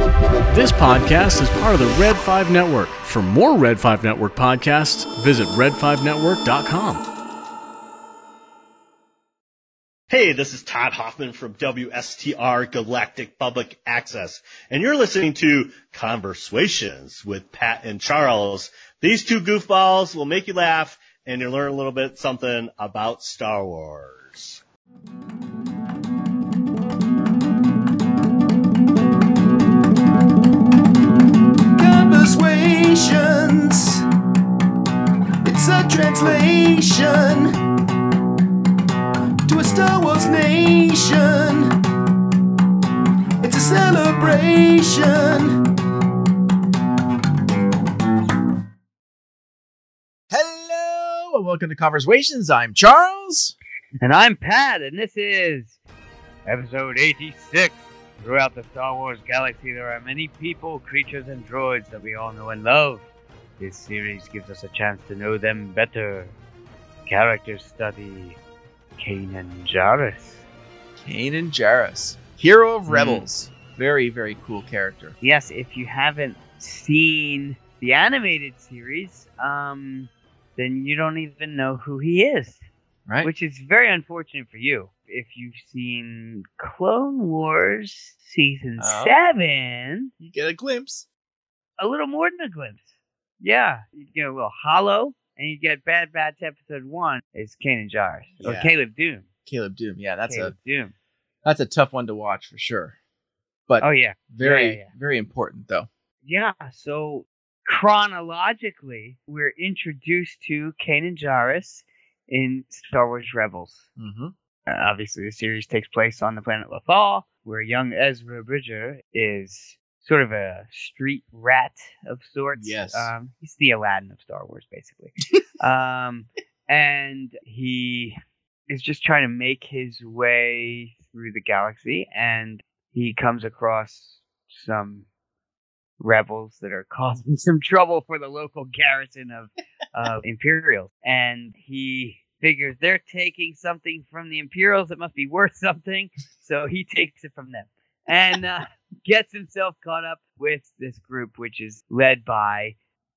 This podcast is part of the Red 5 Network. For more Red 5 Network podcasts, visit red5network.com. Hey, this is Todd Hoffman from WSTR Galactic Public Access, and you're listening to Conversations with Pat and Charles. These two goofballs will make you laugh, and you'll learn a little bit something about Star Wars. A translation to a Star Wars nation. It's a celebration. Hello and welcome to Conversations. I'm Charles. And I'm Pat, and this is episode 86. Throughout the Star Wars galaxy, there are many people, creatures, and droids that we all know and love. This series gives us a chance to know them better. Character study Kanan Jarrus. Kanan Jarrus, hero of Mm. Rebels. Very, very cool character. Yes, if you haven't seen the animated series, um, then you don't even know who he is. Right? Which is very unfortunate for you. If you've seen Clone Wars season Oh. seven, you get a glimpse. a little more than a glimpse. Yeah, you get a little hollow, and you get Bad Batch episode one is Kanan Jarrus or Yeah. Caleb Dume. Caleb Dume. Yeah, that's Caleb Dume. a that's a tough one to watch for sure. But Oh yeah, very, yeah, yeah. very important though. yeah. So chronologically, we're introduced to Kanan Jarrus in Star Wars Rebels. Mm-hmm. Uh, obviously, the series takes place on the planet Lothal, where young Ezra Bridger is sort of a street rat of sorts. Yes. Um, he's the Aladdin of Star Wars, basically. um, and he is just trying to make his way through the galaxy, and he comes across some rebels that are causing some trouble for the local garrison of of Imperials. And he figures they're taking something from the Imperials that must be worth something, so he takes it from them. And uh, gets himself caught up with this group, which is led by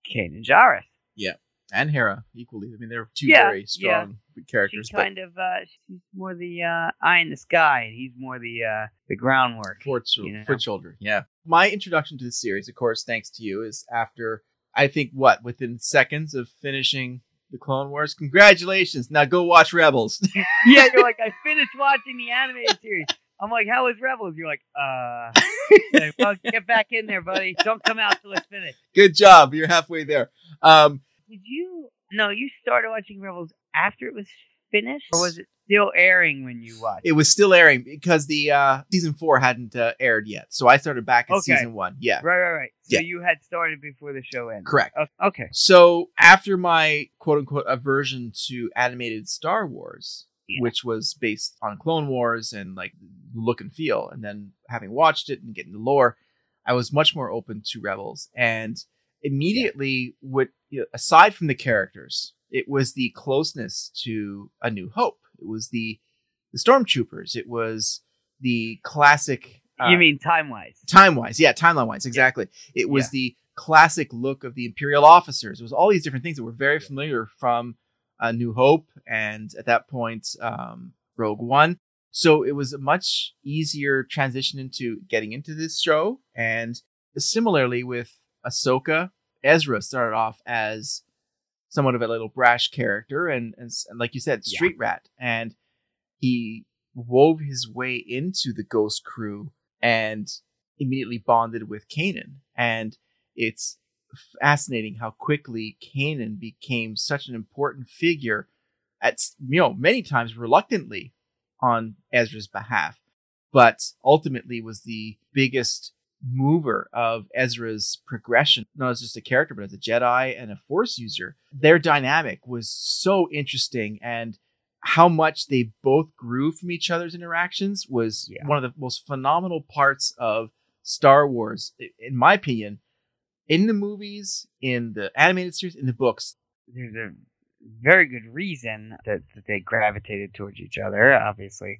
Kanan Jarrus. Yeah, and Hera equally. I mean, they're two Yeah, very strong characters. She's but kind of uh, she's more the uh, eye in the sky, and he's more the uh, the groundwork. foot, you know? foot shoulder. Yeah. My introduction to the series, of course, thanks to you, is after I think what within seconds of finishing the Clone Wars. Congratulations! Now go watch Rebels. yeah, you're like, I finished watching the animated series. I'm like, how was Rebels? You're like, uh, like, well, get back in there, buddy. Don't come out till it's finished. Good job. You're halfway there. Um, Did you? No, you started watching Rebels after it was finished, or was it still airing when you watched? it was still airing because the uh, season four hadn't uh, aired yet, so I started back at Okay. season one. Yeah, Right, right, right. So Yeah. you had started before the show ended. correct. Okay. So after my quote unquote aversion to animated Star Wars, Yeah. which was based on Clone Wars and like look and feel, and then having watched it and getting the lore, I was much more open to Rebels. And immediately, what you know, aside from the characters, it was the closeness to A New Hope. It was the the stormtroopers. It was the classic. uh, you mean time wise? time wise yeah timeline wise exactly it was Yeah. the classic look of the imperial officers it was all these different things that were very familiar from uh, new hope and at that point um, rogue one so it was a much easier transition into getting into this show and similarly with ahsoka ezra started off as somewhat of a little brash character and, and, and like you said Yeah. street rat and he wove his way into the ghost crew and immediately bonded with Kanan. And it's fascinating how quickly Kanan became such an important figure at you know many times reluctantly on Ezra's behalf, but ultimately was the biggest mover of Ezra's progression, not as just a character, but as a Jedi and a Force user. Their dynamic was so interesting and how much they both grew from each other's interactions was Yeah. one of the most phenomenal parts of Star Wars, in my opinion. In the movies, in the animated series, in the books, There's a very good reason that, that they gravitated towards each other. Obviously,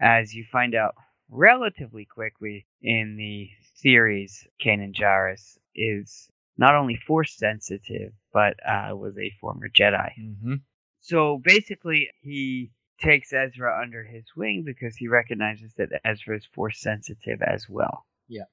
as you find out relatively quickly in the series, Kanan Jarrus is not only force sensitive, but uh, was a former Jedi. Mm-hmm. So basically, he takes Ezra under his wing because he recognizes that Ezra is force sensitive as well. Yeah.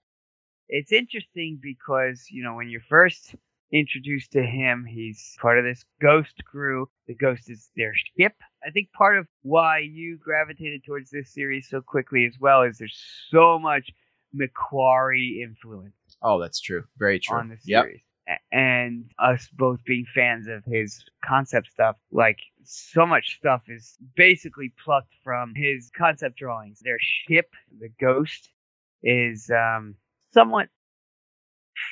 It's interesting because, you know, when you're first introduced to him, he's part of this ghost crew. The ghost is their ship. I think part of why you gravitated towards this series so quickly as well is there's so much McQuarrie influence Oh, that's true. Very true. on the series. A- And us both being fans of his concept stuff, like so much stuff is basically plucked from his concept drawings. Their ship, the Ghost, is um, somewhat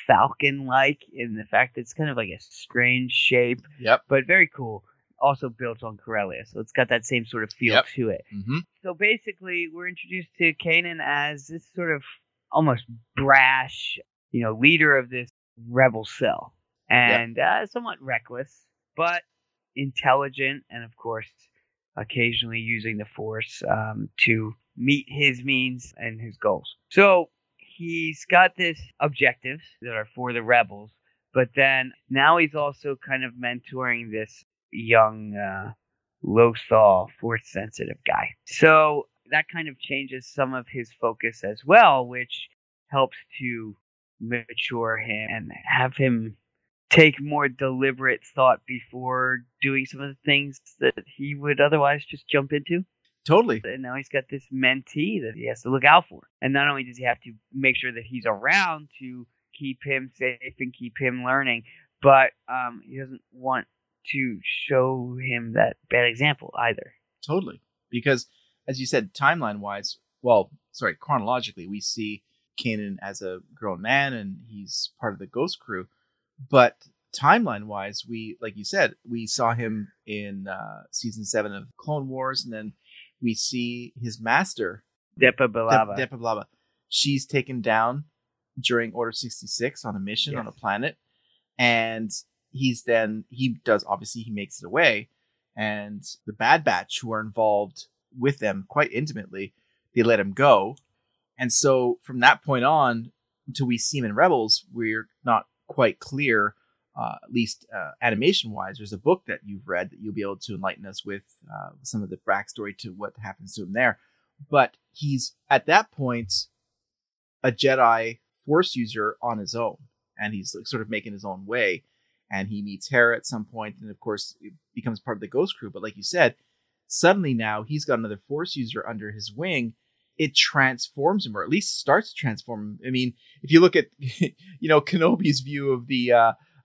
falcon like in the fact that it's kind of like a strange shape, Yep. but very cool. Also built on Corellia, so it's got that same sort of feel Yep. to it Mm-hmm. so basically we're introduced to Kanan as this sort of almost brash, you know, leader of this rebel cell, and uh, somewhat reckless, but intelligent, and of course, occasionally using the Force um, to meet his means and his goals. So he's got this objectives that are for the rebels, but then now he's also kind of mentoring this young. Uh, Lothal force sensitive guy. So that kind of changes some of his focus as well, which helps to mature him and have him take more deliberate thought before doing some of the things that he would otherwise just jump into. Totally. And now he's got this mentee that he has to look out for. And not only does he have to make sure that he's around to keep him safe and keep him learning, but um, he doesn't want to show him that bad example either. Totally. Because, as you said, timeline wise, well, sorry, chronologically, we see Kanan as a grown man and he's part of the Ghost Crew. But timeline wise, we, like you said, we saw him in uh, season seven of Clone Wars, and then we see his master, Depa Dep- Billaba. Depa Blaba. She's taken down during Order 66 on a mission on a planet. And he's then, he does, obviously, he makes it away. And the Bad Batch, who are involved with them quite intimately, they let him go. And so from that point on, until we see him in Rebels, we're not quite clear, uh, at least uh, animation wise. There's a book that you've read that you'll be able to enlighten us with uh, some of the backstory to what happens to him there. But he's at that point a Jedi Force user on his own, and he's like, sort of making his own way. And he meets Hera at some point, and of course, it becomes part of the Ghost Crew. But like you said, suddenly now he's got another Force user under his wing. It transforms him, or at least starts to transform him. I mean, if you look at, you know, Kenobi's view of the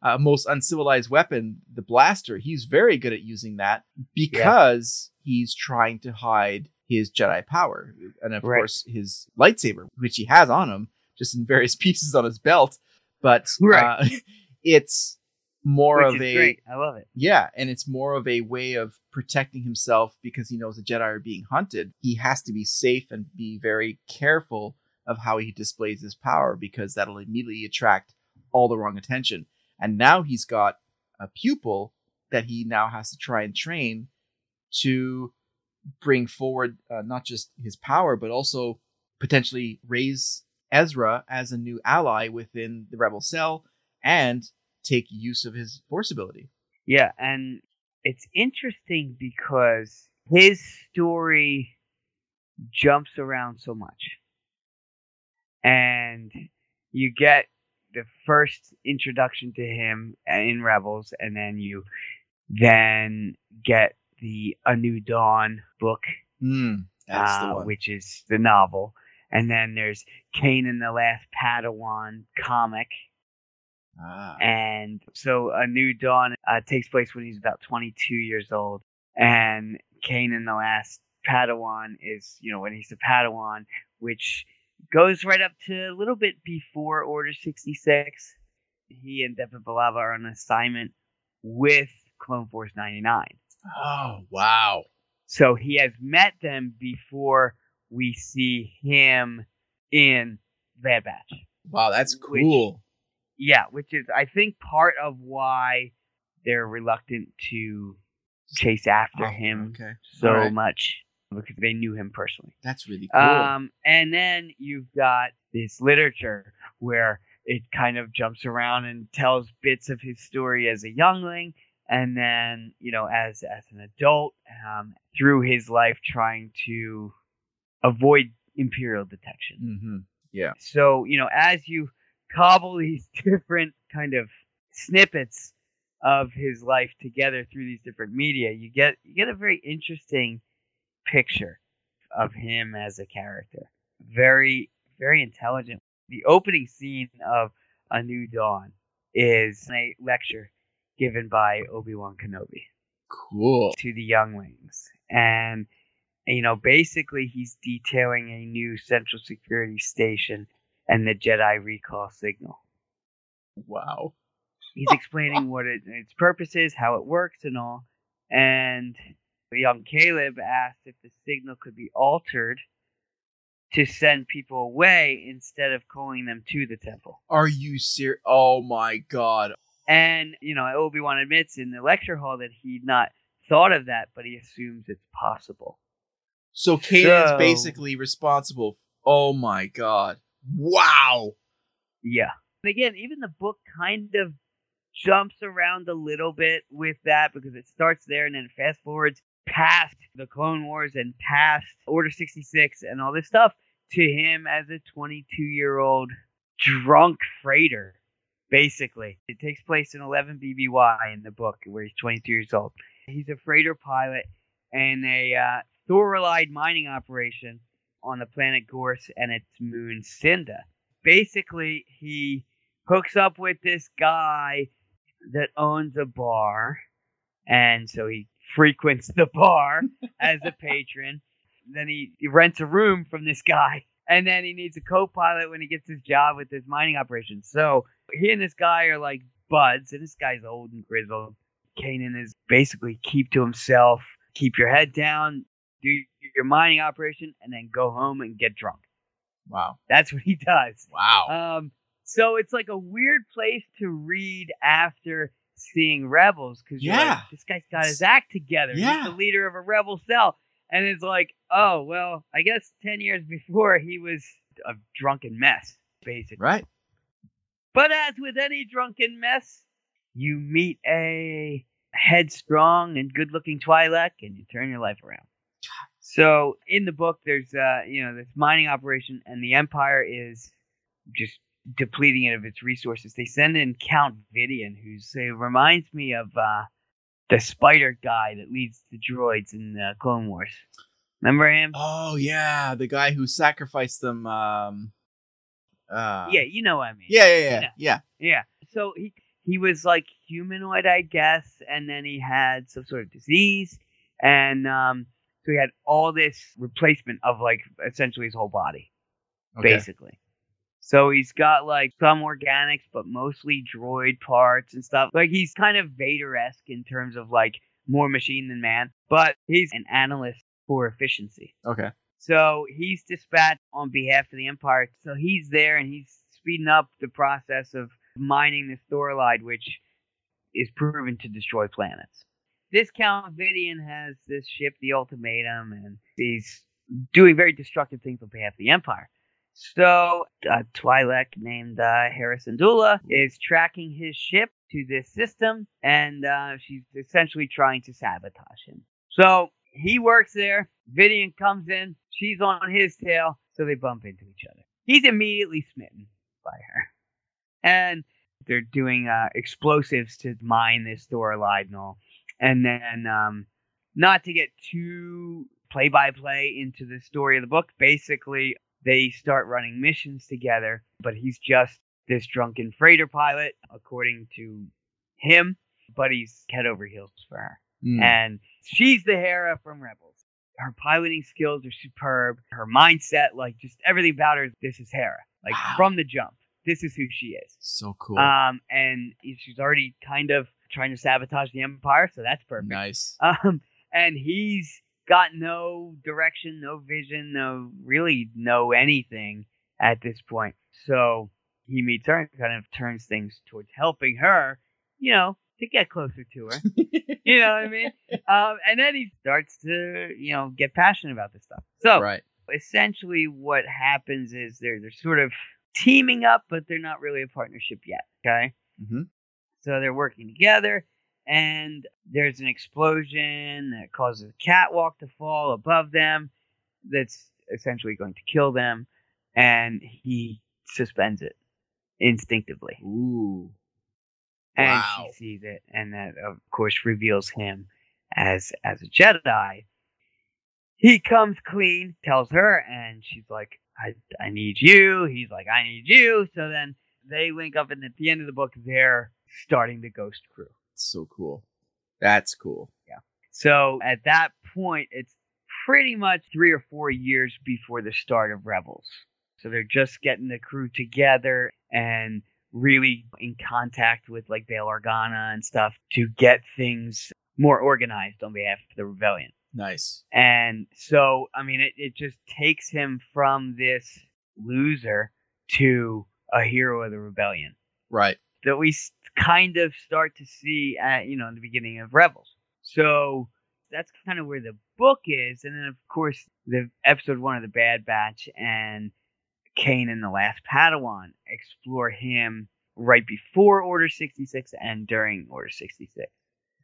uh, uh, most uncivilized weapon, the blaster, he's very good at using that because he's trying to hide his Jedi power, and of Right. course his lightsaber, which he has on him, just in various pieces on his belt. But Right. uh, it's more Which of a great. I love it. yeah, and it's more of a way of protecting himself because he knows the Jedi are being hunted. He has to be safe and be very careful of how he displays his power because that'll immediately attract all the wrong attention. And now he's got a pupil that he now has to try and train to bring forward uh, not just his power, but also potentially raise Ezra as a new ally within the Rebel cell and take use of his force ability. Yeah, and it's interesting because his story jumps around so much. And you get the first introduction to him in Rebels, and then you then get the A New Dawn book, Mm, uh, which is the novel. And then there's Kanan the Last Padawan comic, Ah, and so A New Dawn uh, takes place when he's about 22 years old, and Kanan the Last Padawan is, you know, when he's a Padawan, which goes right up to a little bit before Order 66. He and Depa Billaba are on assignment with Clone Force 99. oh wow. So he has met them before we see him in Bad Batch. Wow, that's Which- cool. Yeah, which is I think part of why they're reluctant to chase after Oh, him Okay. so Alright. much. Because they knew him personally. That's really cool. Um, and then you've got this literature where it kind of jumps around and tells bits of his story as a youngling, and then you know as as an adult um, through his life trying to avoid imperial detection. hmm Yeah. So you know as you cobble these different kind of snippets of his life together through these different media, you get you get a very interesting picture of him as a character. Very very intelligent. The opening scene of A New Dawn is a lecture given by Obi-Wan Kenobi Cool. to the younglings. And, you know, basically he's detailing a new central security station and the Jedi recall signal. Wow. He's explaining what it, its purpose is, how it works, and all. And young Caleb asked if the signal could be altered to send people away instead of calling them to the temple. Are you serious? Oh my god. And, you know, Obi Wan admits in the lecture hall that he'd not thought of that, but he assumes it's possible. So Kanan's So- basically responsible. Oh my god. Wow. Yeah. And again, even the book kind of jumps around a little bit with that because it starts there and then fast forwards past the Clone Wars and past Order 66 and all this stuff to him as a 22 year old drunk freighter, basically. It takes place in 11 BBY in the book where he's 22 years old. He's a freighter pilot in a uh, mining operation on the planet Gorse and its moon Cynda. Basically, he hooks up with this guy that owns a bar, and so he frequents the bar as a patron. Then he, he rents a room from this guy, and then he needs a co-pilot when he gets his job with this mining operation. So he and this guy are like buds, and this guy's old and grizzled. Kanan is basically keep to himself, keep your head down, do your mining operation, and then go home and get drunk. Wow. That's what he does. Wow. Um, so it's like a weird place to read after seeing Rebels because Yeah. this guy's got his act together. Yeah. He's the leader of a rebel cell, and it's like, oh well, I guess ten years before he was a drunken mess, basically. right. But as with any drunken mess, you meet a headstrong and good-looking Twi'lek, and you turn your life around. So in the book, there's uh, you know this mining operation, and the Empire is just depleting it of its resources. They send in Count Vidian, who's uh, reminds me of uh, the spider guy that leads the droids in the Clone Wars. Remember him? Oh yeah, the guy who sacrificed them. Um. Uh, yeah, you know what I mean. Yeah. Yeah. Yeah. Yeah. Yeah. Yeah. So he he was like humanoid, I guess, and then he had some sort of disease, and um, so he had all this replacement of like essentially his whole body, Okay. basically. So he's got like some organics, but mostly droid parts and stuff. Like he's kind of Vader esque in terms of like more machine than man, but he's an analyst for efficiency. Okay. So he's dispatched on behalf of the Empire. So he's there and he's speeding up the process of mining this Thorilide, which is proven to destroy planets. This Count Vidian has this ship, the Ultimatum, and he's doing very destructive things on behalf of the Empire. So a Twi'lek named uh, Hera Syndulla is tracking his ship to this system, and uh, she's essentially trying to sabotage him. So he works there. Vidian comes in. She's on his tail, so they bump into each other. He's immediately smitten by her, and they're doing uh, explosives to mine this Thorilide and. And then, um, not to get too play by play into the story of the book, basically they start running missions together, but he's just this drunken freighter pilot, according to him, but he's head over heels for her. Hmm. And she's the Hera from Rebels. Her piloting skills are superb. Her mindset, like just everything about her, this is Hera. Like Wow. from the jump, this is who she is. so cool. Um, and she's already kind of trying to sabotage the Empire, so that's perfect. nice. Um, and he's got no direction, no vision, no really no anything at this point. So he meets her and kind of turns things towards helping her, you know, to get closer to her. you know what I mean? Um, and then he starts to, you know, get passionate about this stuff. So right. essentially, what happens is they're they're sort of teaming up, but they're not really a partnership yet. Okay. hmm So they're working together, and there's an explosion that causes a catwalk to fall above them. That's essentially going to kill them, and he suspends it instinctively. Ooh. and Wow. she sees it, and that of course reveals him as as a Jedi. He comes clean, tells her, and she's like, "I I need you." He's like, "I need you." So then they link up, and at the end of the book, they're starting the Ghost Crew. So cool. That's cool. Yeah. So at that point, it's pretty much three or four years before the start of Rebels. So they're just getting the crew together and really in contact with like Bail Organa and stuff to get things more organized on behalf of the rebellion. Nice. And so, I mean, it, it just takes him from this loser to a hero of the rebellion Right. that we kind of start to see at you know in the beginning of Rebels. So that's kind of where the book is, and then of course the episode one of the Bad Batch and Kanan the Last Padawan explore him right before Order sixty six and during Order sixty six.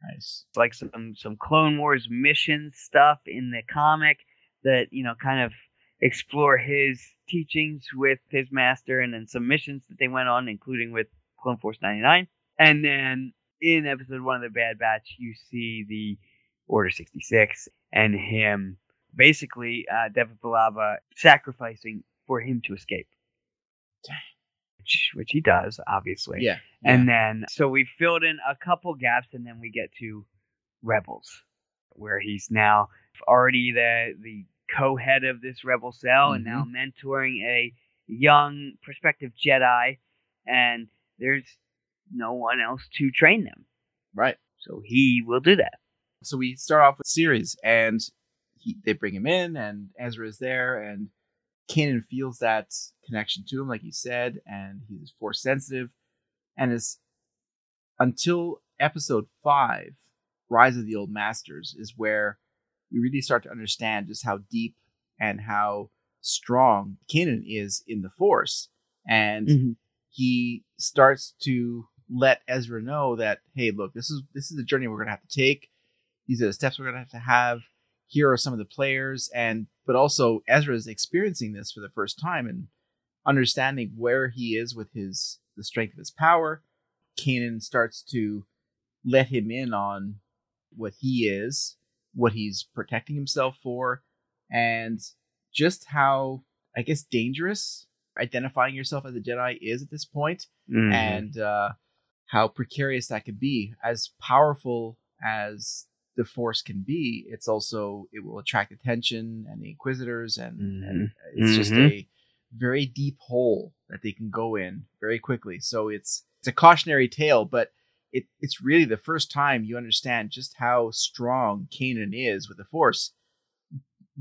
Nice. Like some some Clone Wars mission stuff in the comic that you know kind of explore his teachings with his master, and then some missions that they went on, including with Clone Force 99. And then in episode one of the Bad Batch, you see the Order 66 and him basically uh, Depa Billaba sacrificing for him to escape. Which, which he does, obviously. Yeah. And then, so we filled in a couple gaps, and then we get to Rebels, where he's now already the the co-head of this rebel cell, and now mentoring a young prospective Jedi, and there's no one else to train them, Right. so he will do that. So we start off with series, and he, they bring him in, and Ezra is there, and Kanan feels that connection to him, like you said, and he's force sensitive, and is until episode five, Rise of the Old Masters, is where we really start to understand just how deep and how strong Kanan is in the Force, and Mhm. he starts to let Ezra know that hey, look, this is this is the journey we're gonna have to take. These are the steps we're gonna have to have. Here are some of the players, and but also Ezra is experiencing this for the first time and understanding where he is with his the strength of his power. Kanan starts to let him in on what he is, what he's protecting himself for, and just how I guess dangerous identifying yourself as a Jedi is at this point Mhm. and uh, how precarious that could be. As powerful as the Force can be, it's also it will attract attention and the Inquisitors, and, and it's just Mhm. a very deep hole that they can go in very quickly. So it's it's a cautionary tale, but it it's really the first time you understand just how strong Kanan is with the Force.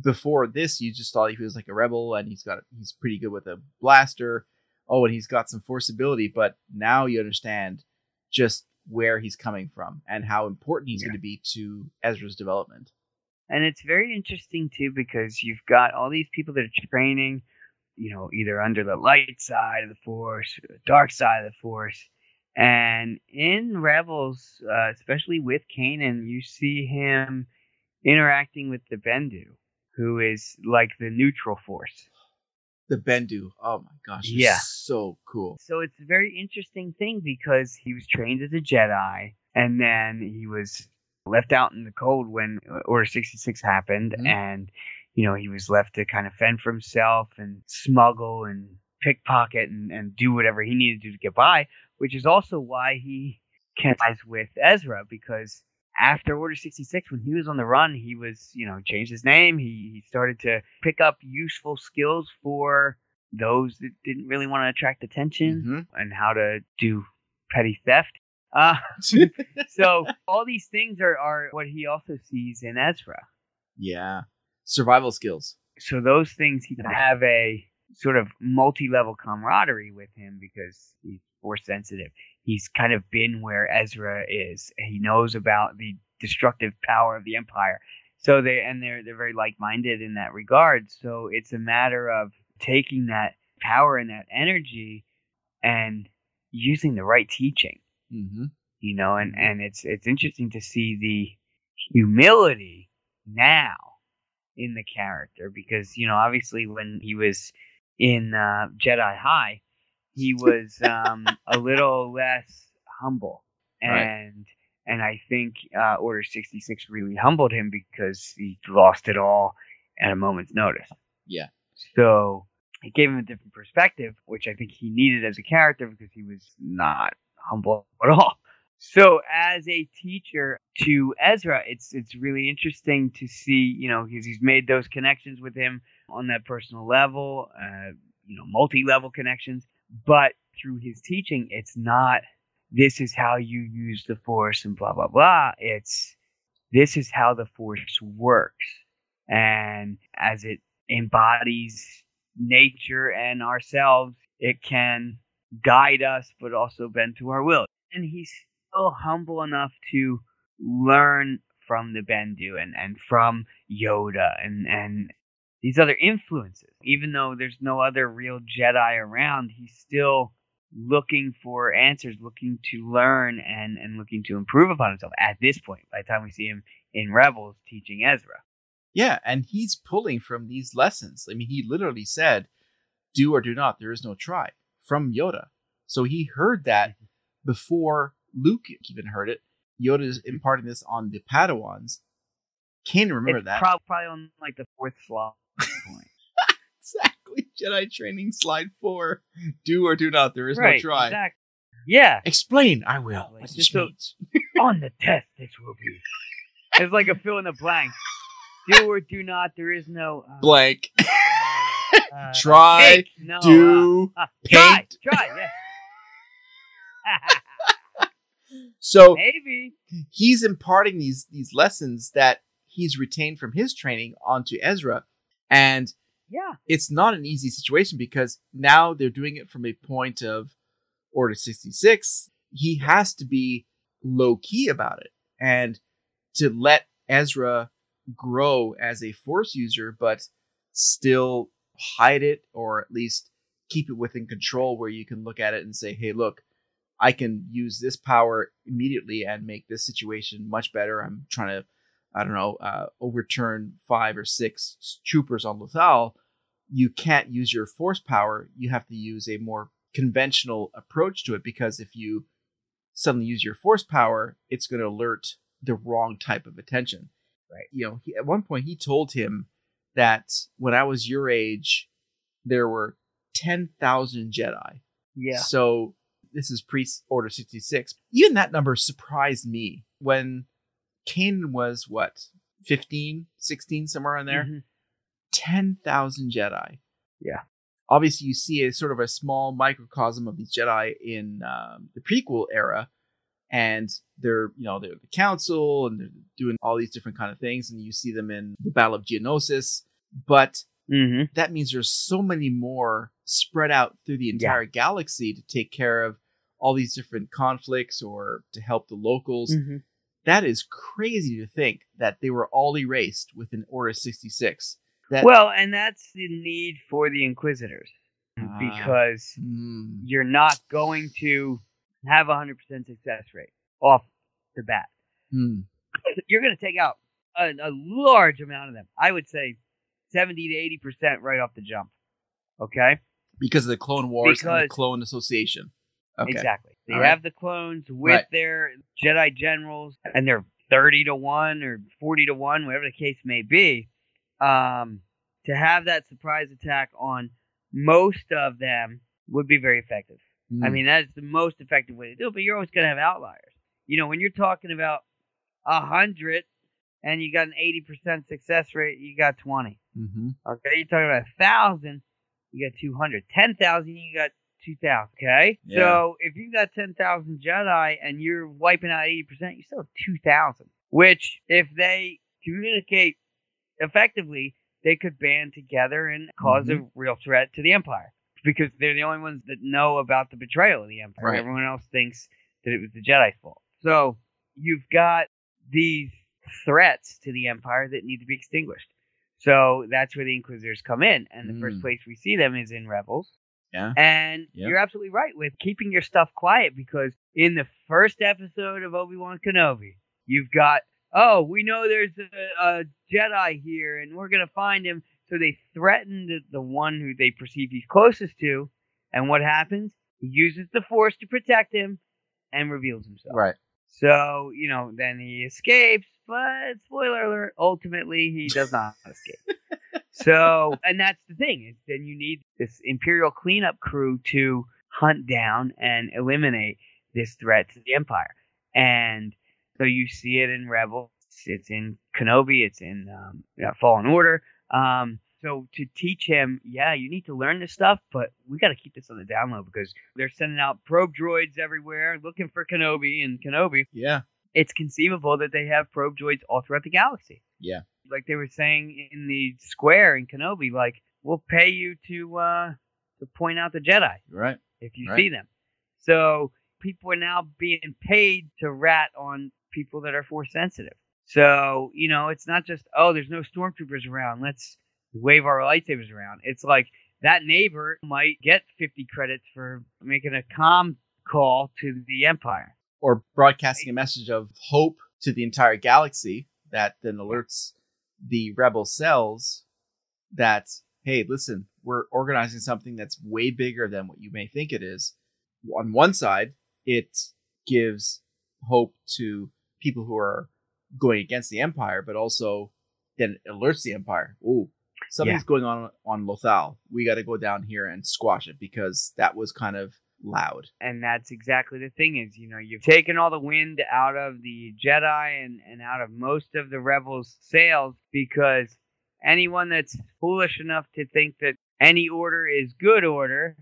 Before this, you just thought he was like a rebel and he's got he's pretty good with a blaster oh, and he's got some force ability, but now you understand just where he's coming from and how important he's Yeah. going to be to Ezra's development. And it's very interesting too because you've got all these people that are training, you know, either under the light side of the force, or the dark side of the force. And in Rebels, uh, especially with Kanan, you see him interacting with the Bendu, who is like the neutral force. The Bendu, oh my gosh, it's Yeah. so cool. So it's a very interesting thing because he was trained as a Jedi and then he was left out in the cold when Order 66 happened Mhm. and you know he was left to kind of fend for himself and smuggle and pickpocket and, and do whatever he needed to do to get by, which is also why he connects with Ezra because after Order 66, when he was on the run, he was, you know, changed his name. He, he started to pick up useful skills for those that didn't really want to attract attention Mhm. and how to do petty theft. Uh, so all these things are, are what he also sees in Ezra. yeah, survival skills. So those things he can have a sort of multi-level camaraderie with him because he's force sensitive. He's kind of been where Ezra is. He knows about the destructive power of the Empire. So they and they're they're very like-minded in that regard. So it's a matter of taking that power and that energy and using the right teaching. Mm-hmm. You know, and and it's it's interesting to see the humility now in the character because you know obviously when he was in uh, Jedi High, he was um, a little less humble, Right. and and I think uh, Order sixty six really humbled him because he lost it all at a moment's notice. Yeah. So it gave him a different perspective, which I think he needed as a character because he was not humble at all. So as a teacher to Ezra, it's it's really interesting to see, you know, because he's made those connections with him on that personal level, uh, you know, multi-level connections. But through his teaching, it's not this is how you use the force and blah blah blah. It's this is how the force works, and as it embodies nature and ourselves, it can guide us, but also bend to our will. And he's still humble enough to learn from the Bendu and, and from Yoda and, and these other influences. Even though there's no other real Jedi around, he's still looking for answers, looking to learn and, and looking to improve upon himself at this point, by the time we see him in Rebels teaching Ezra. Yeah, and he's pulling from these lessons. I mean, he literally said, "Do or do not. There is no try." From Yoda. So he heard that before Luke even heard it. Yoda is imparting this on the Padawans. Can't remember it's that prob- probably on like the fourth slot. exactly. Jedi training slide four. Do or do not. There is right, no try. exactly. Yeah, Explain. I will. Like, What just this so- means. on the test this will be. It's like a fill in the blank. Do or do not. There is no uh, Blank. uh, Try. no, do. uh, uh, try, paint. try, yes. So Maybe. he's imparting these these lessons that he's retained from his training onto Ezra, and Yeah. it's not an easy situation because now they're doing it from a point of Order 66. He has to be low key about it and to let Ezra grow as a force user, but still hide it or at least keep it within control where you can look at it and say, hey, look, I can use this power immediately and make this situation much better. I'm trying to, I don't know, uh, overturn five or six troopers on Lothal. You can't use your force power. You have to use a more conventional approach to it because if you suddenly use your force power, it's going to alert the wrong type of attention. Right. You know, he, at one point he told him that when I was your age, there were 10,000 Jedi. Yeah. So this is pre Order 66. Even that number surprised me when Kanan was what, 15, 16, somewhere in there? Mhm. 10,000 Jedi. Yeah. Obviously, you see a sort of a small microcosm of these Jedi in um, the prequel era, and they're you know they're the council and they're doing all these different kind of things, and you see them in the Battle of Geonosis. But Mhm. that means there's so many more spread out through the entire galaxy to take care of all these different conflicts or to help the locals. Mhm. That is crazy to think that they were all erased within Order 66. That, Well, and that's the need for the Inquisitors. Ah. because Hmm. you're not going to have a 100% success rate off the bat. Hmm. You're going to take out a, a large amount of them. I would say 70 to 80% right off the jump. Okay? because of the Clone Wars and the Clone Association. Okay. Exactly. They All right. have the clones with Right. their Jedi generals, and they're 30 to 1 or 40 to 1, whatever the case may be. Um, to have that surprise attack on most of them would be very effective. I Hmm. mean, that's the most effective way to do it, but you're always going to have outliers. You know, when you're talking about a 100 and you got an 80% success rate, you got 20. Mhm. Okay, you're talking about a thousand, you got two hundred. Ten thousand, you got two thousand. Okay, Yeah. so if you've got ten thousand Jedi and you're wiping out eighty percent, you still have two thousand. Which, if they communicate effectively, they could band together and because Mm-hmm. a real threat to the Empire because they're the only ones that know about the betrayal of the Empire. Right. Everyone else thinks that it was the Jedi's fault. So you've got these threats to the Empire that need to be extinguished. So that's where the Inquisitors come in, and the first Mm. place we see them is in Rebels. Yeah. And Yep. you're absolutely right with keeping your stuff quiet because in the first episode of Obi Wan Kenobi, you've got, oh, we know there's a, a Jedi here and we're going to find him. So they threaten the, the one who they perceive he's closest to. And what happens? He uses the Force to protect him and reveals himself. Right. So, you know, then he escapes, but spoiler alert, ultimately he does not escape. so, and that's the thing is then you need this Imperial cleanup crew to hunt down and eliminate this threat to the Empire. And so you see it in Rebels, it's in Kenobi, it's in um, yeah, Fallen Order. Um, so to teach him, yeah, you need to learn this stuff, but we got to keep this on the down low because they're sending out probe droids everywhere looking for Kenobi and Kenobi. Yeah. It's conceivable that they have probe droids all throughout the galaxy. Yeah. Like they were saying in the square in Kenobi, like we'll pay you to uh to point out the Jedi Right. if you Right. see them. So people are now being paid to rat on people that are force sensitive. So, you know, it's not just, oh, there's no stormtroopers around. Let's wave our lightsabers around. It's like that neighbor might get 50 credits for making a comm call to the Empire. Or broadcasting a message of hope to the entire galaxy that then alerts the rebel cells that, hey, listen, we're organizing something that's way bigger than what you may think it is. On one side, it gives hope to people who are going against the Empire, but also then alerts the Empire. Ooh, something's going on on Lothal. We got to go down here and squash it because that was kind of loud. And that's exactly the thing is, you know, you've taken all the wind out of the Jedi and, and out of most of the rebels' sails because anyone that's foolish enough to think that any order is good order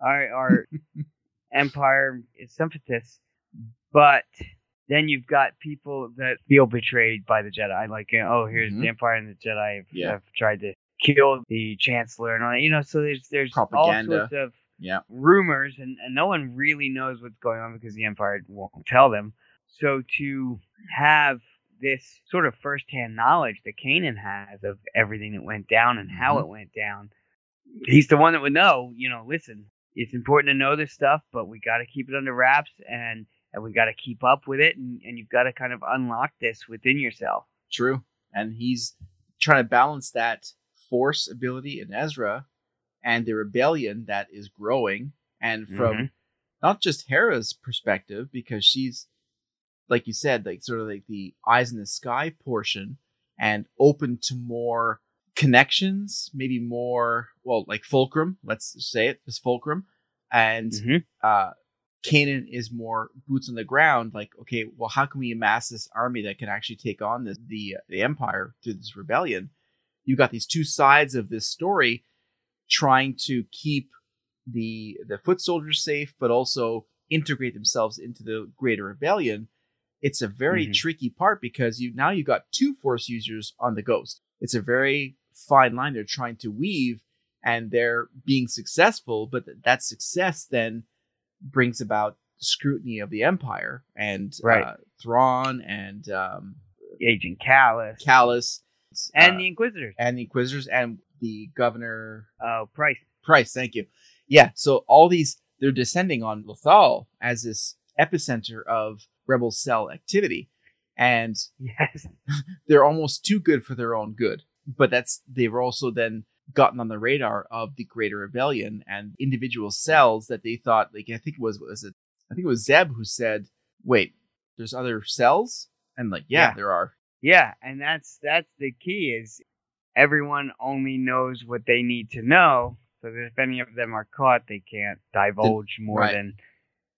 are, are Empire is sympathists. But then you've got people that feel betrayed by the Jedi. Like, oh, here's Mhm. the Empire and the Jedi have, Yeah. have tried to kill the Chancellor and all that. You know, so there's there's Propaganda. all sorts of Yeah. rumors, and, and no one really knows what's going on because the Empire won't tell them. So to have this sort of firsthand knowledge that Kanan has of everything that went down and how Mhm. it went down, he's the one that would know. You know, listen, it's important to know this stuff, but we got to keep it under wraps, and and we got to keep up with it, and, and you've got to kind of unlock this within yourself. True. And he's trying to balance that force ability in Ezra and the rebellion that is growing. And from Mhm. not just Hera's perspective, because she's, like you said, like sort of like the eyes in the sky portion and open to more connections, maybe more, well, like Fulcrum, let's say it, just Fulcrum. And Mhm. uh, Kanan is more boots on the ground. Like, okay, well, how can we amass this army that can actually take on this, the the empire through this rebellion? You've got these two sides of this story trying to keep the the foot soldiers safe, but also integrate themselves into the greater rebellion. It's a very Mhm. tricky part because you now you've got two force users on the ghost. It's a very fine line they're trying to weave, and they're being successful. But th- that success then brings about scrutiny of the empire and Right. uh, Thrawn and um, Agent Kallus Kallus and uh, the Inquisitors. and the Inquisitors and the Governor Oh, Price. Price. Thank you. Yeah. So all these they're descending on Lothal as this epicenter of rebel cell activity, and Yes. they're almost too good for their own good. But that's they've also then gotten on the radar of the Greater Rebellion and individual cells that they thought like I think it was was it I think it was Zeb who said, "Wait, there's other cells," and like yeah, Yeah. there are. Yeah, and that's that's the key is everyone only knows what they need to know. So that if any of them are caught, they can't divulge more right. than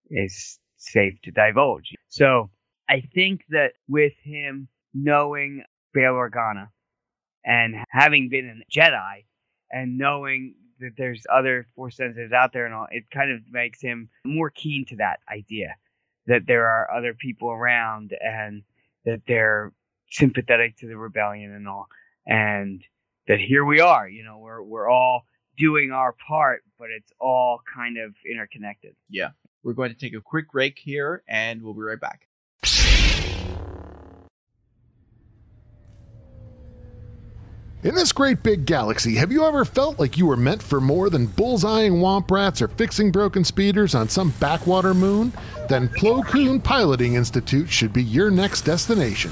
is safe to divulge. So I think that with him knowing Bail Organa and having been a Jedi and knowing that there's other force sensitives out there and all, it kind of makes him more keen to that idea that there are other people around and that they're sympathetic to the rebellion and all. And that here we are. You know, we're we're all doing our part, but it's all kind of interconnected. Yeah. We're going to take a quick break here, and we'll be right back. In this great big galaxy, have you ever felt like you were meant for more than bullseyeing womp rats or fixing broken speeders on some backwater moon? Then Plo Koon Piloting Institute should be your next destination.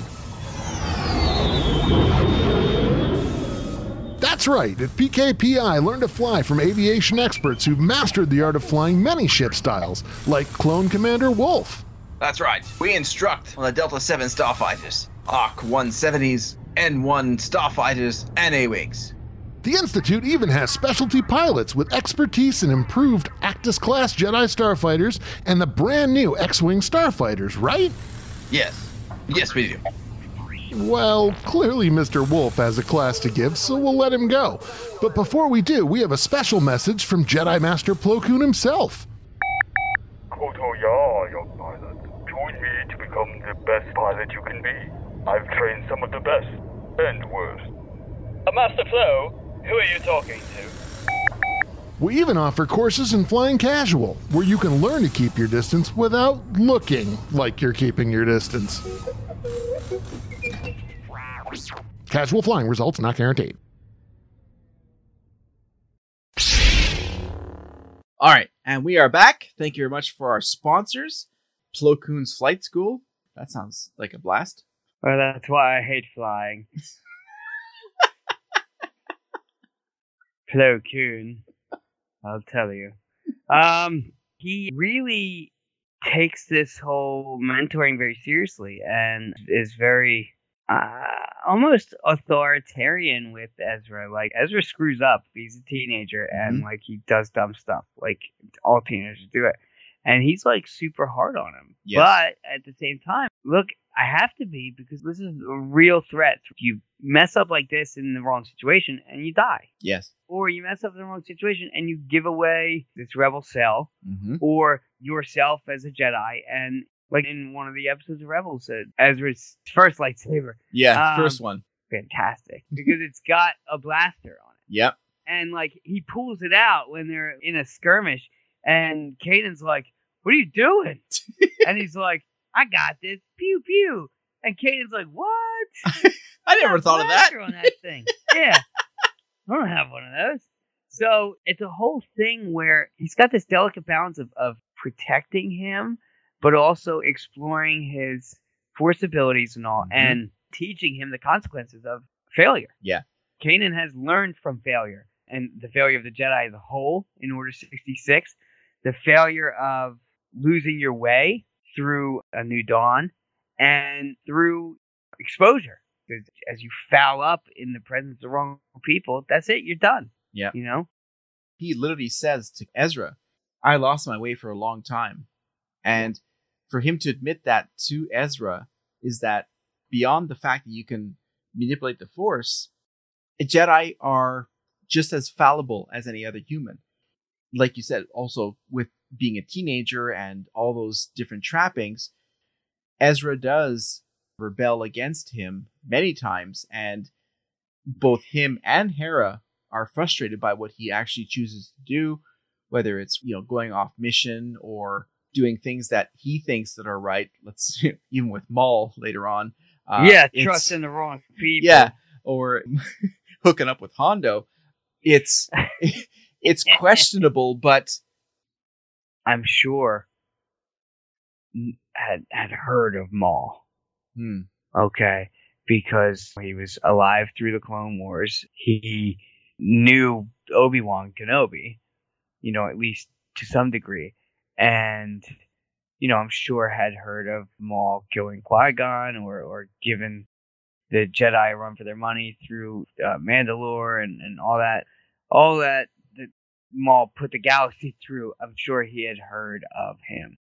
That's right, at PKPI, learn to fly from aviation experts who've mastered the art of flying many ship styles, like Clone Commander Wolffe. That's right. We instruct on the Delta 7 starfighters, ARC 170s, N1 starfighters, and A-Wings. The Institute even has specialty pilots with expertise in improved Actis class Jedi starfighters and the brand new X Wing starfighters, right? Yes. Yes, we do. Well, clearly Mr. Wolffe has a class to give, so we'll let him go. But before we do, we have a special message from Jedi Master Plo Koon himself. Kotoya, young pilot. Join me to become the best pilot you can be. I've trained some of the best and worst. Uh, Master Plo, who are you talking to? We even offer courses in flying casual, where you can learn to keep your distance without looking like you're keeping your distance. Casual flying results not guaranteed. All right, and we are back. Thank you very much for our sponsors, Plo Koon's Flight School. That sounds like a blast. Well, that's why I hate flying. Plo Koon, I'll tell you. Um, he really takes this whole mentoring very seriously and is very uh, almost authoritarian with Ezra. Like Ezra screws up. He's a teenager and like he does dumb stuff. Like all teenagers do it. And he's like super hard on him. Yes. But at the same time, look, I have to be because this is a real threat. You mess up like this in the wrong situation and you die. Yes. Or you mess up in the wrong situation and you give away this rebel cell Mm-hmm. or yourself as a Jedi. And like in one of the episodes of Rebels, uh, Ezra's first lightsaber, Yeah, Um, first one. fantastic because it's got a blaster on it. Yep. And like he pulls it out when they're in a skirmish, and Kanan's like, "What are you doing?" and he's like, "I got this, pew pew." And Kanan's like, "What?" I never thought of that. blaster on that thing. yeah, I don't have one of those. So it's a whole thing where he's got this delicate balance of, of protecting him, but also exploring his force abilities and all, Mhm. and teaching him the consequences of failure. Yeah. Kanan has learned from failure and the failure of the Jedi as a whole in Order 66, the failure of losing your way through a new dawn, and through exposure. Because as you foul up in the presence of the wrong people, that's it. You're done. Yeah. You know. he literally says to Ezra, I lost my way for a long time. And for him to admit that to Ezra is that beyond the fact that you can manipulate the Force, Jedi are just as fallible as any other human. Like you said, also with being a teenager and all those different trappings, Ezra does rebel against him many times, and both him and Hera are frustrated by what he actually chooses to do, whether it's you know going off mission or doing things that he thinks that are right. Let's even with Maul later on. uh, yeah, trusting the wrong people. Yeah, or hooking up with Hondo. It's it's questionable, but I'm sure had had heard of Maul. hmm, Okay, because he was alive through the Clone Wars. He knew Obi Wan Kenobi, you know, at least to some degree, and you know, I'm sure had heard of Maul killing Qui Gon or or given the Jedi a run for their money through uh, Mandalore and and all that, all that that Maul put the galaxy through. I'm sure he had heard of him.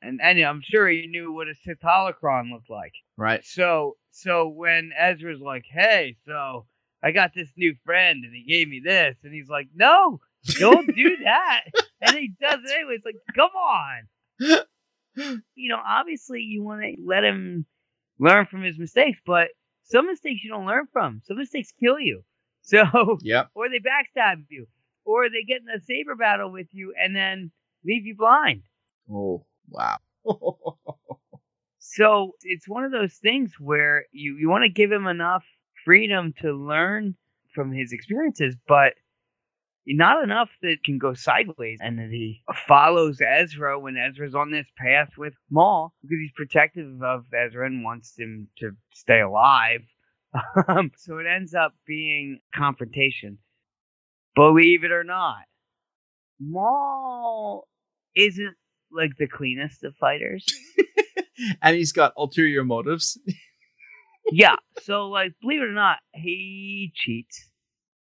And, and I'm sure he knew what a Sith holocron looked like. right? So so when Ezra's like, "Hey, so I got this new friend and he gave me this," and he's like, "No, don't do that," and he does it anyway. It's like, come on. You know, obviously you want to let him learn from his mistakes, but some mistakes you don't learn from. Some mistakes kill you. So, Yep. or they backstab you, or they get in a saber battle with you and then leave you blind. Oh, wow. So it's one of those things where you, you want to give him enough freedom to learn from his experiences, but not enough that can go sideways. And that he follows Ezra when Ezra's on this path with Maul because he's protective of Ezra and wants him to stay alive. Um, so it ends up being confrontation. Believe it or not, Maul isn't like the cleanest of fighters. and he's got ulterior motives. yeah. So like, believe it or not, he cheats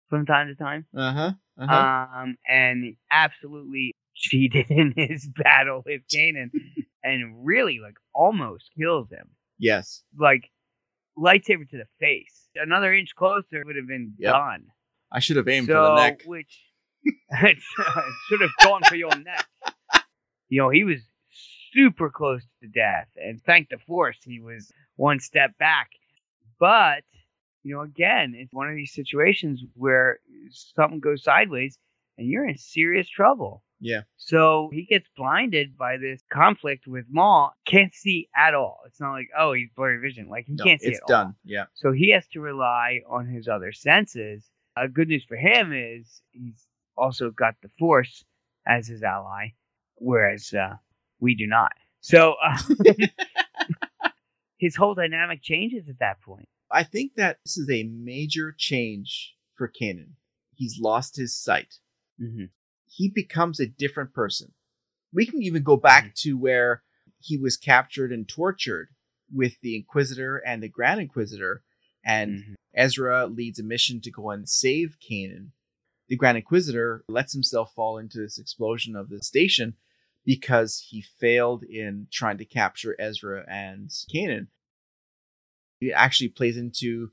from time to time. Uh huh. Uh-huh. Um, and absolutely cheated in his battle with Kanan, and really like almost kills him. yes. Like lightsaber to the face. Another inch closer would have been Yep. done. I should have aimed so, for the neck. which should have gone for your neck. You know, he was super close to death, and thank the Force, he was one step back. But you know, again, it's one of these situations where something goes sideways, and you're in serious trouble. Yeah. So he gets blinded by this conflict with Maul. Can't see at all. It's not like oh he's blurry vision. Like he No, can't see it's at all. done. Yeah. So he has to rely on his other senses. Uh, good news for him is he's also got the Force as his ally, whereas uh, we do not. So uh, his whole dynamic changes at that point. I think that this is a major change for Kanan. He's lost his sight. Mm-hmm. He becomes a different person. We can even go back to where he was captured and tortured with the Inquisitor and the Grand Inquisitor, and Mhm. Ezra leads a mission to go and save Kanan. The Grand Inquisitor lets himself fall into this explosion of the station because he failed in trying to capture Ezra and Kanan. It actually plays into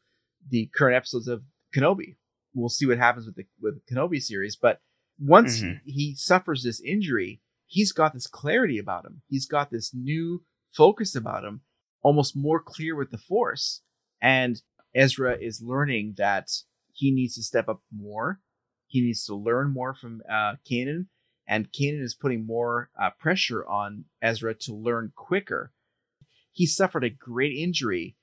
the current episodes of Kenobi. We'll see what happens with the with the Kenobi series, but once Mhm. he suffers this injury, he's got this clarity about him. He's got this new focus about him, almost more clear with the Force. And Ezra is learning that he needs to step up more. He needs to learn more from uh, Kanan, and Kanan is putting more uh, pressure on Ezra to learn quicker. He suffered a great injury,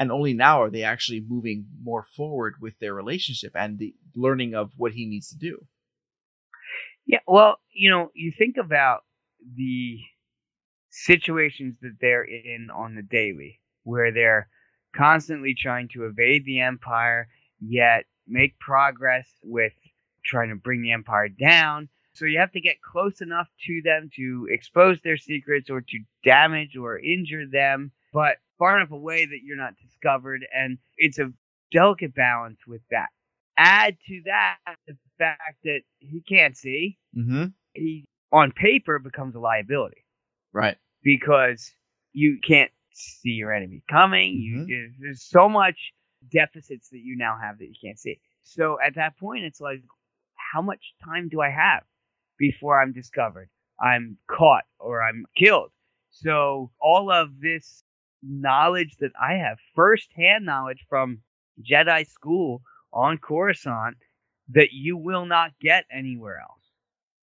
and only now are they actually moving more forward with their relationship and the learning of what he needs to do. Yeah, well, you know, you think about the situations that they're in on the daily, where they're constantly trying to evade the Empire, yet make progress with trying to bring the Empire down. So you have to get close enough to them to expose their secrets or to damage or injure them, but far enough away that you're not discovered. And it's a delicate balance with that. Add to that the fact that he can't see. Mm-hmm. He, on paper, becomes a liability Right. because you can't see your enemy coming. You there's- there's so much deficits that you now have that you can't see. So at that point, it's like, how much time do I have before I'm discovered? I'm caught or I'm killed. So all of this knowledge that I have, firsthand knowledge from Jedi school on Coruscant, that you will not get anywhere else.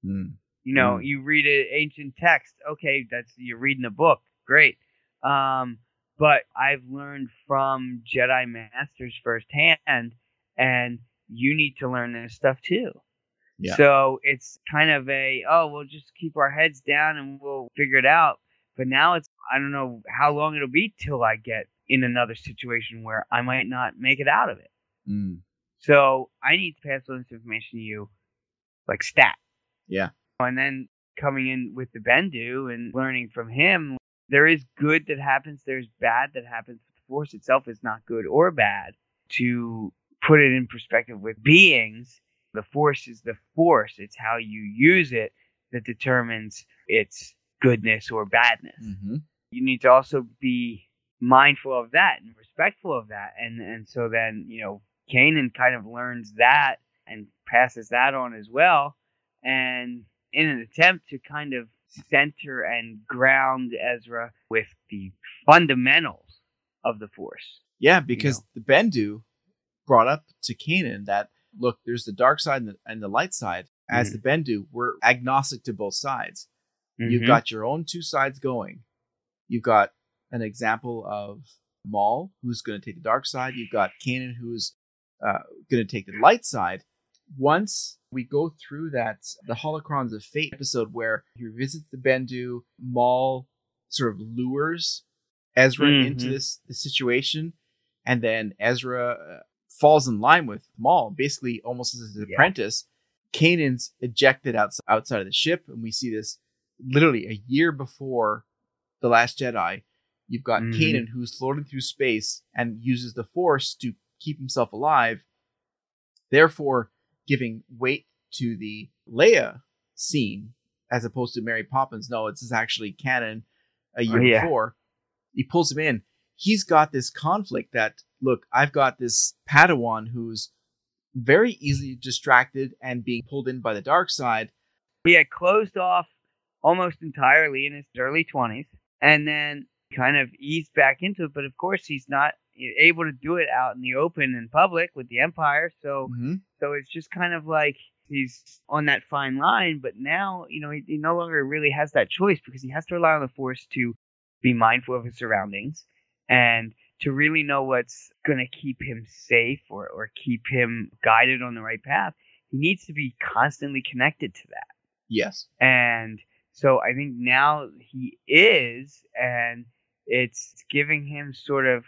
Mm. You know, Mm. you read an ancient text. Okay, that's you're reading a book. Great. Um, but I've learned from Jedi masters firsthand, and you need to learn this stuff too. Yeah. So it's kind of a oh, we'll just keep our heads down and we'll figure it out. But now it's I don't know how long it'll be till I get in another situation where I might not make it out of it. Mm. So I need to pass on this information to you, like stat. Yeah. And then coming in with the Bendu and learning from him, there is good that happens, there's bad that happens. The Force itself is not good or bad. To put it in perspective with beings, the Force is the Force. It's how you use it that determines its goodness or badness Mm-hmm. You need to also be mindful of that and respectful of that. And and so then, you know, Kanan kind of learns that and passes that on as well. And in an attempt to kind of center and ground Ezra with the fundamentals of the force. Yeah, because the Bendu brought up to Kanan that look, there's the dark side and the, and the light side. As the Bendu, we're agnostic to both sides. You've Mhm. got your own two sides going. You've got an example of Maul, who's going to take the dark side. You've got Kanan, who's uh, going to take the light side. Once we go through that, the Holocrons of Fate episode where he visits the Bendu, Maul sort of lures Ezra into Mhm. this, this situation, and then Ezra uh, falls in line with Maul, basically almost as his Yeah. apprentice. Kanan's ejected outs- outside of the ship, and we see this literally a year before the Last Jedi. You've got Mhm. Kanan who's floating through space and uses the Force to keep himself alive, therefore giving weight to the Leia scene as opposed to Mary Poppins. No, it's actually canon a year Oh, yeah. before. He pulls him in. He's got this conflict that look, I've got this Padawan who's very easily distracted and being pulled in by the dark side. he had closed off almost entirely in his early 20s and then kind of ease back into it but of course he's not able to do it out in the open in public with the empire so Mhm. so it's just kind of like he's on that fine line but now you know he, he no longer really has that choice because he has to rely on the force to be mindful of his surroundings and to really know what's going to keep him safe or, or keep him guided on the right path he needs to be constantly connected to that Yes. and so I think now he is, and it's giving him sort of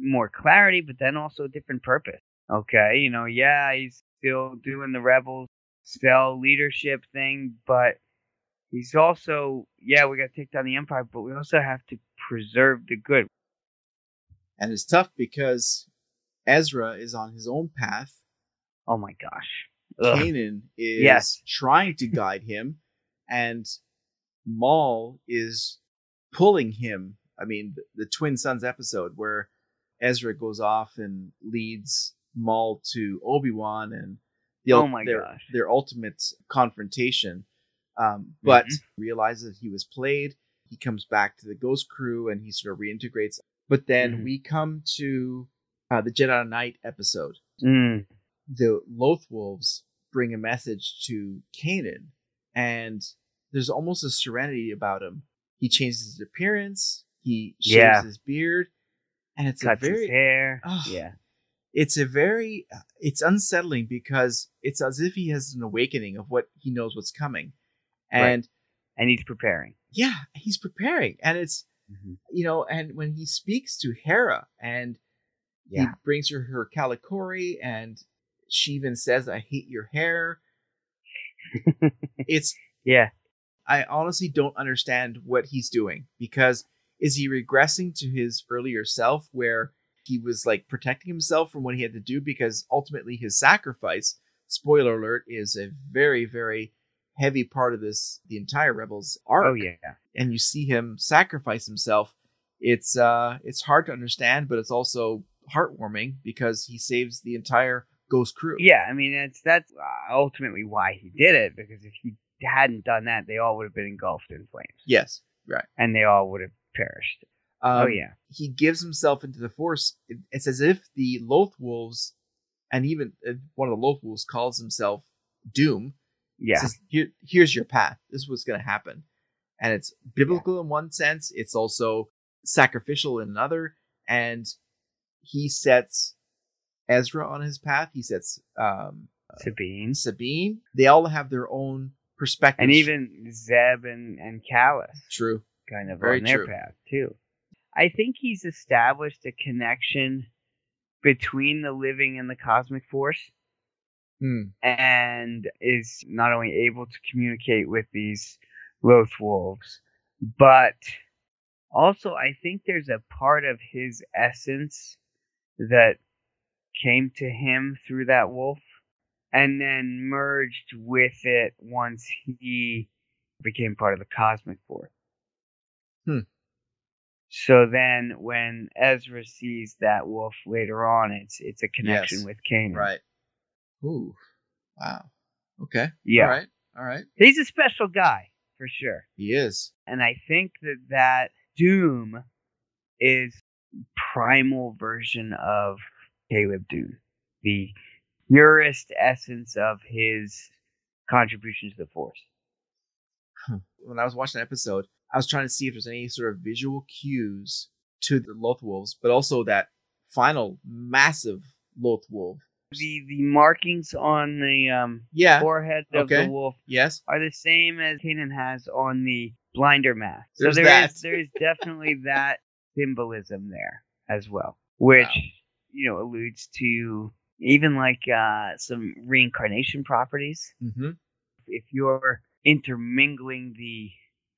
more clarity, but then also a different purpose. Okay, you know, yeah, he's still doing the rebels spell leadership thing, but he's also, yeah, we got to take down the empire, but we also have to preserve the good. And it's tough because Ezra is on his own path. Oh my gosh. Ugh. Kanan is Yes. trying to guide him, and Maul is pulling him. I mean, the, the Twin Suns episode where Ezra goes off and leads Maul to Obi Wan and the, Oh my their, gosh. their ultimate confrontation. Um, but Mhm. realizes he was played. He comes back to the Ghost Crew and he sort of reintegrates. But then Mhm. we come to uh, the Jedi Knight episode Mm. the Lothwolves bring a message to Kanan, and there's almost a serenity about him. He changes his appearance, he shaves Yeah. his beard, and it's Cuts a very hair. Ugh. yeah. it's a very it's unsettling because it's as if he has an awakening of what he knows what's coming. Right. And And he's preparing. yeah, he's preparing. And it's Mhm. you know, and when he speaks to Hera and Yeah. he brings her her kalikori and she even says, I hate your hair. it's Yeah. I honestly don't understand what he's doing because is he regressing to his earlier self where he was like protecting himself from what he had to do because ultimately his sacrifice, spoiler alert, is a very, very heavy part of this the entire Rebels arc. Oh, yeah. And you see him sacrifice himself. It's uh it's hard to understand, but it's also heartwarming because he saves the entire ghost crew. Yeah, I mean that's that's uh, ultimately why he did it because if he hadn't done that, they all would have been engulfed in flames, Yes. Right. and they all would have perished. Um, oh yeah, he gives himself into the force. It's as if the Lothwolves, and even uh, one of the Lothwolves calls himself Dume. yeah, Says, Here, here's your path. This is what's going to happen, and it's biblical in one sense. It's also sacrificial in another, and he sets Ezra on his path. He sets um, Sabine, Sabine. They all have their own perspectives. and even Zeb and and Kallus true. kind of Very on their true. path too. I think he's established a connection between the living and the cosmic force. Hmm. and is not only able to communicate with these Loth wolves, but also I think there's a part of his essence that came to him through that wolf and then merged with it once he became part of the cosmic force. Hmm. So then when Ezra sees that wolf later on, it's it's a connection Yes. with Kanan. Right. Ooh. Wow. Okay. Yeah. All right. All right. He's a special guy for sure. He is. And I think that that Dume is primal version of Caleb Dume, the purest essence of his contribution to the Force. When I was watching the episode, I was trying to see if there's any sort of visual cues to the Loth Wolves, but also that final massive Loth Wolf. The the markings on the um, Yeah. forehead of Okay. the wolf Yes. are the same as Kanan has on the blinder mask. So There's there that. is there is definitely that symbolism there as well, which Wow. you know alludes to even like uh, some reincarnation properties. Mm-hmm. If you're intermingling the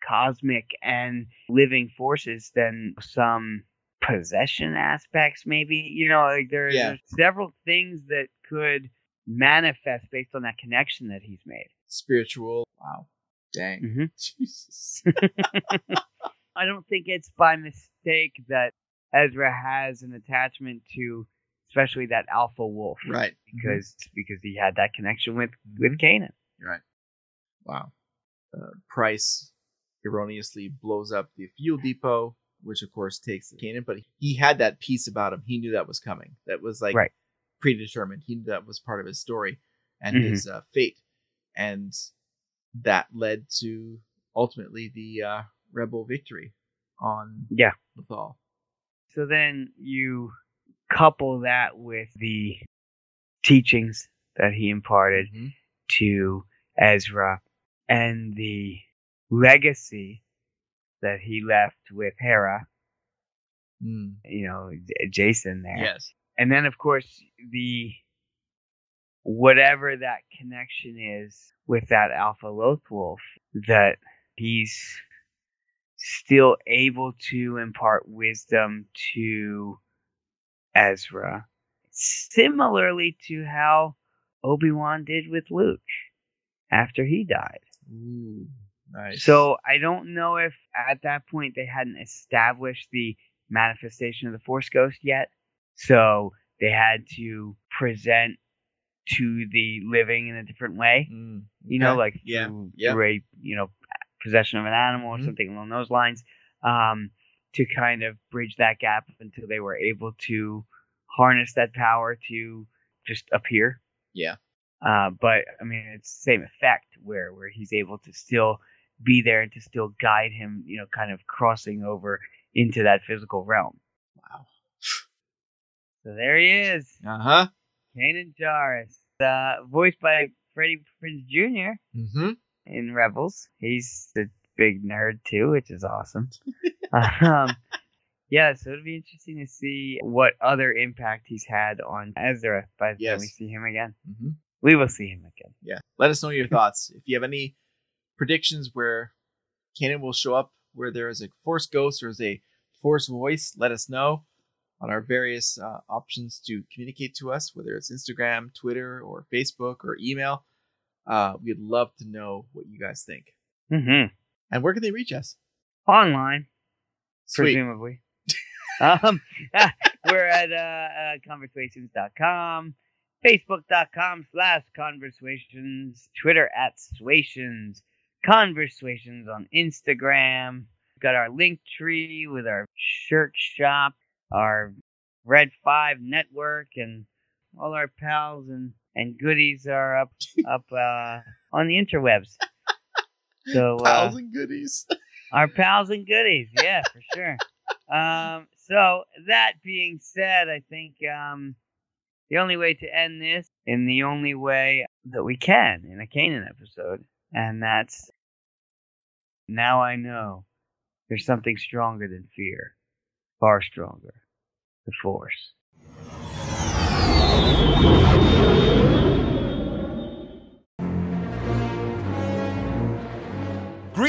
cosmic and living forces, then some possession aspects, maybe you know, like there, Yeah. there's several things that could manifest based on that connection that he's made. Spiritual. Wow. Dang. Mm-hmm. Jesus. I don't think it's by mistake that Ezra has an attachment to, especially that alpha wolf, right. because because he had that connection with with Kanan, Right. Wow. Uh, Pryce erroneously blows up the fuel depot, which of course takes Kanan, but he had that piece about him. He knew that was coming. That was like Right. predetermined. He knew that was part of his story and Mhm. his uh, fate, and that led to ultimately the uh, rebel victory on Yeah. Lothal. So then you couple that with the teachings that he imparted Mhm. to Ezra and the legacy that he left with Hera, Mm. you know, Jacen there. Yes. And then of course the whatever that connection is with that Alpha Loth Wolf that he's still able to impart wisdom to Ezra. Similarly to how Obi-Wan did with Luke after he died. Ooh. Nice. So I don't know if at that point they hadn't established the manifestation of the Force Ghost yet. So they had to present to the living in a different way. Mm, You know, okay. like Yeah, through, yeah. through a you know possession of an animal or Mhm. something along those lines, um, to kind of bridge that gap until they were able to harness that power to just appear. Yeah. Uh, but I mean, it's the same effect where where he's able to still be there and to still guide him, you know, kind of crossing over into that physical realm. Wow. So there he is, Uh huh. Kanan Jarrus, uh, voiced by Freddie Prinze Jr. Mm-hmm. in Rebels. He's a big nerd too, which is awesome. um, yeah, so it'll be interesting to see what other impact he's had on Ezra by the time we see him again. Mm-hmm. We will see him again. Yeah. Let us know your thoughts. If you have any predictions where Kanan will show up, where there is a Force Ghost or is a Force voice, let us know on our various uh, options to communicate to us, whether it's Instagram, Twitter, or Facebook, or email. Uh, we'd love to know what you guys think. Mm-hmm. And where can they reach us? Online, Sweet. presumably. um, we're at uh, uh, conversations.com, facebook.com slash conversations, Twitter at swations, conversations on Instagram. We've Got our link tree with our shirt shop, our Red 5 network, and all our pals and, and goodies are up up uh, on the interwebs. So uh, Pals and goodies. our pals and goodies, yeah, for sure. Um, so that being said, I think um, the only way to end this in the only way that we can in a Kanan episode, and that's now I know there's something stronger than fear, far stronger, the Force.